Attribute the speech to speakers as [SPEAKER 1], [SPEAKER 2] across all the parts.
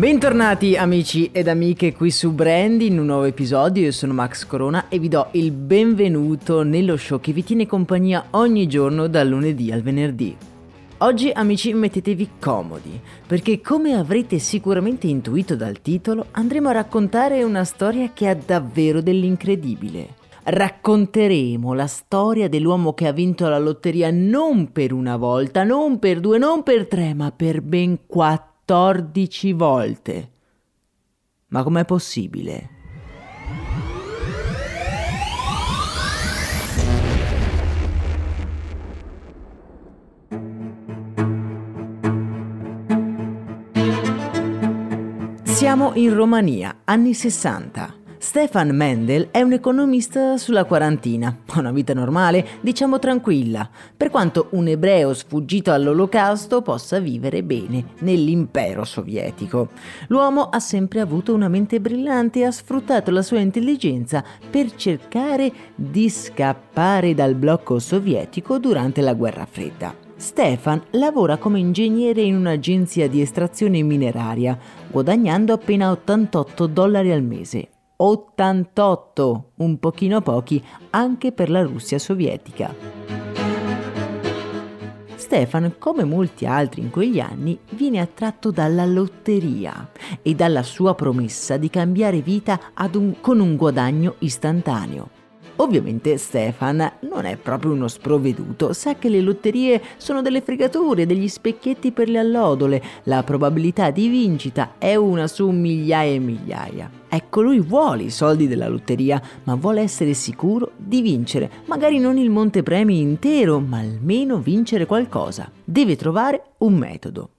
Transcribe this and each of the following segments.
[SPEAKER 1] Bentornati amici ed amiche qui su Brand in un nuovo episodio, io sono Max Corona e vi do il benvenuto nello show che vi tiene compagnia ogni giorno dal lunedì al venerdì. Oggi amici mettetevi comodi, perché come avrete sicuramente intuito dal titolo, andremo a raccontare una storia che ha davvero dell'incredibile. Racconteremo la storia dell'uomo che ha vinto la lotteria non per una volta, non per due, non per tre, ma per ben quattro 14 volte. Ma com'è possibile? Siamo in Romania, anni 60. Stefan Mendel è un economista sulla quarantina, ha una vita normale, diciamo tranquilla, per quanto un ebreo sfuggito all'olocausto possa vivere bene nell'impero sovietico. L'uomo ha sempre avuto una mente brillante e ha sfruttato la sua intelligenza per cercare di scappare dal blocco sovietico durante la guerra fredda. Stefan lavora come ingegnere in un'agenzia di estrazione mineraria, guadagnando appena 88 dollari al mese. 88, un pochino pochi anche per la Russia sovietica. Stefan, come molti altri in quegli anni, viene attratto dalla lotteria e dalla sua promessa di cambiare vita un, con un guadagno istantaneo. Ovviamente Stefan non è proprio uno sprovveduto, sa che le lotterie sono delle fregature, degli specchietti per le allodole, la probabilità di vincita è una su migliaia e migliaia. Ecco, lui vuole i soldi della lotteria, ma vuole essere sicuro di vincere, magari non il montepremi intero, ma almeno vincere qualcosa. Deve trovare un metodo.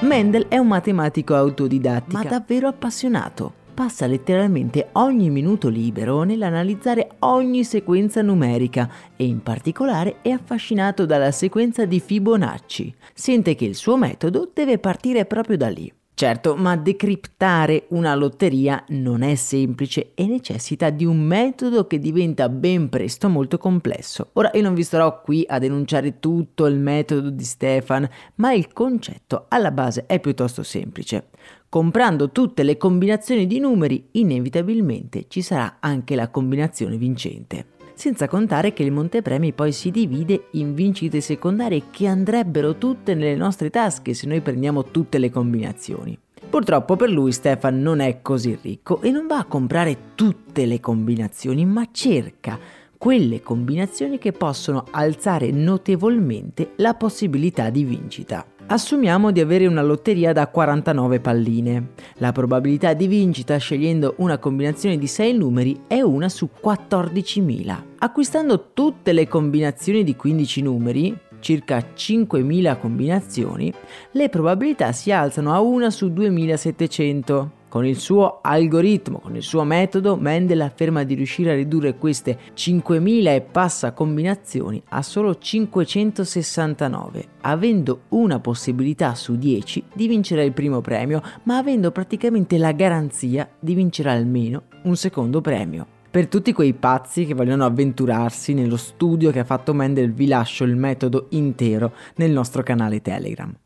[SPEAKER 1] Mendel è un matematico autodidattico, ma davvero appassionato passa letteralmente ogni minuto libero nell'analizzare ogni sequenza numerica e in particolare è affascinato dalla sequenza di Fibonacci. Sente che il suo metodo deve partire proprio da lì. Certo, ma decriptare una lotteria non è semplice e necessita di un metodo che diventa ben presto molto complesso. Ora io non vi starò qui a denunciare tutto il metodo di Stefan, ma il concetto alla base è piuttosto semplice. Comprando tutte le combinazioni di numeri, inevitabilmente ci sarà anche la combinazione vincente. Senza contare che il montepremi poi si divide in vincite secondarie che andrebbero tutte nelle nostre tasche se noi prendiamo tutte le combinazioni. Purtroppo per lui Stefan non è così ricco e non va a comprare tutte le combinazioni, ma cerca quelle combinazioni che possono alzare notevolmente la possibilità di vincita. Assumiamo di avere una lotteria da 49 palline. La probabilità di vincita scegliendo una combinazione di 6 numeri è una su 14.000. Acquistando tutte le combinazioni di 15 numeri, circa 5.000 combinazioni, le probabilità si alzano a una su 2.700. Con il suo algoritmo, con il suo metodo, Mendel afferma di riuscire a ridurre queste 5.000 e passa combinazioni a solo 569, avendo una possibilità su 10 di vincere il primo premio, ma avendo praticamente la garanzia di vincere almeno un secondo premio. Per tutti quei pazzi che vogliono avventurarsi nello studio che ha fatto Mendel vi lascio il metodo intero nel nostro canale Telegram.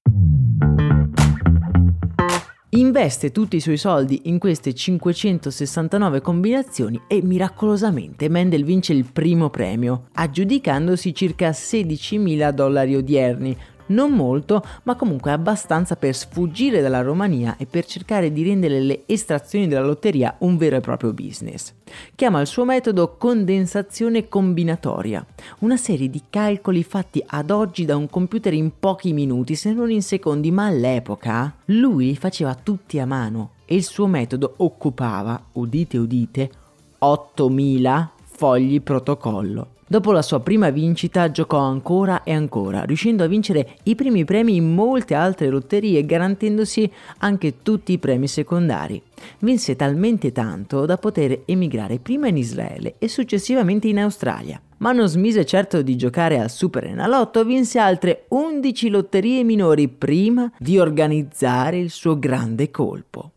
[SPEAKER 1] Investe tutti i suoi soldi in queste 569 combinazioni e miracolosamente Mendel vince il primo premio, aggiudicandosi circa 16.000 dollari odierni, non molto, ma comunque abbastanza per sfuggire dalla Romania e per cercare di rendere le estrazioni della lotteria un vero e proprio business. Chiama il suo metodo condensazione combinatoria, una serie di calcoli fatti ad oggi da un computer in pochi minuti, se non in secondi, ma all'epoca lui li faceva tutti a mano e il suo metodo occupava, udite udite, 8000 fogli protocollo. Dopo la sua prima vincita giocò ancora e ancora, riuscendo a vincere i primi premi in molte altre lotterie, garantendosi anche tutti i premi secondari. Vinse talmente tanto da poter emigrare prima in Israele e successivamente in Australia. Ma non smise certo di giocare al Super Enalotto, vinse altre 11 lotterie minori prima di organizzare il suo grande colpo.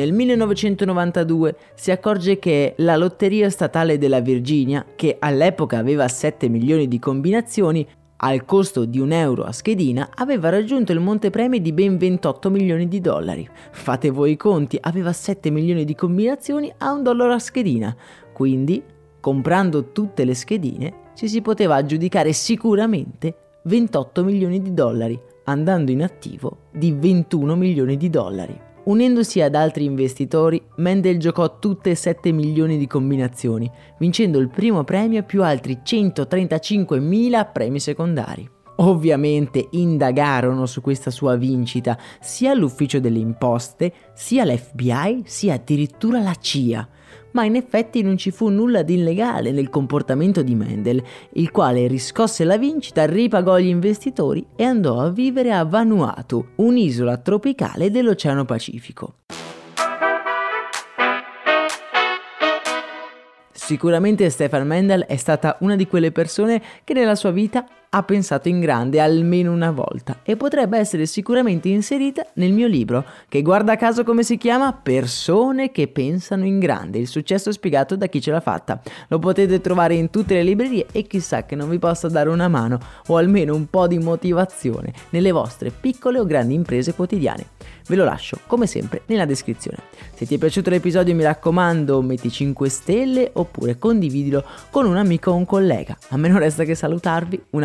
[SPEAKER 1] Nel 1992 si accorge che la Lotteria Statale della Virginia, che all'epoca aveva 7 milioni di combinazioni, al costo di un euro a schedina, aveva raggiunto il montepremi di ben 28 milioni di dollari. Fate voi i conti, aveva 7 milioni di combinazioni a un dollaro a schedina. Quindi, comprando tutte le schedine, ci si poteva aggiudicare sicuramente 28 milioni di dollari, andando in attivo di 21 milioni di dollari. Unendosi ad altri investitori, Mendel giocò tutte e 7 milioni di combinazioni, vincendo il primo premio più altri 135.000 premi secondari. Ovviamente indagarono su questa sua vincita sia l'ufficio delle imposte, sia l'FBI, sia addirittura la CIA ma in effetti non ci fu nulla di illegale nel comportamento di Mendel, il quale riscosse la vincita, ripagò gli investitori e andò a vivere a Vanuatu, un'isola tropicale dell'Oceano Pacifico. Sicuramente Stefan Mendel è stata una di quelle persone che nella sua vita ha pensato in grande almeno una volta e potrebbe essere sicuramente inserita nel mio libro che guarda caso come si chiama Persone che pensano in grande, il successo spiegato da chi ce l'ha fatta. Lo potete trovare in tutte le librerie e chissà che non vi possa dare una mano o almeno un po' di motivazione nelle vostre piccole o grandi imprese quotidiane. Ve lo lascio come sempre nella descrizione. Se ti è piaciuto l'episodio mi raccomando metti 5 stelle oppure condividilo con un amico o un collega. A me non resta che salutarvi, un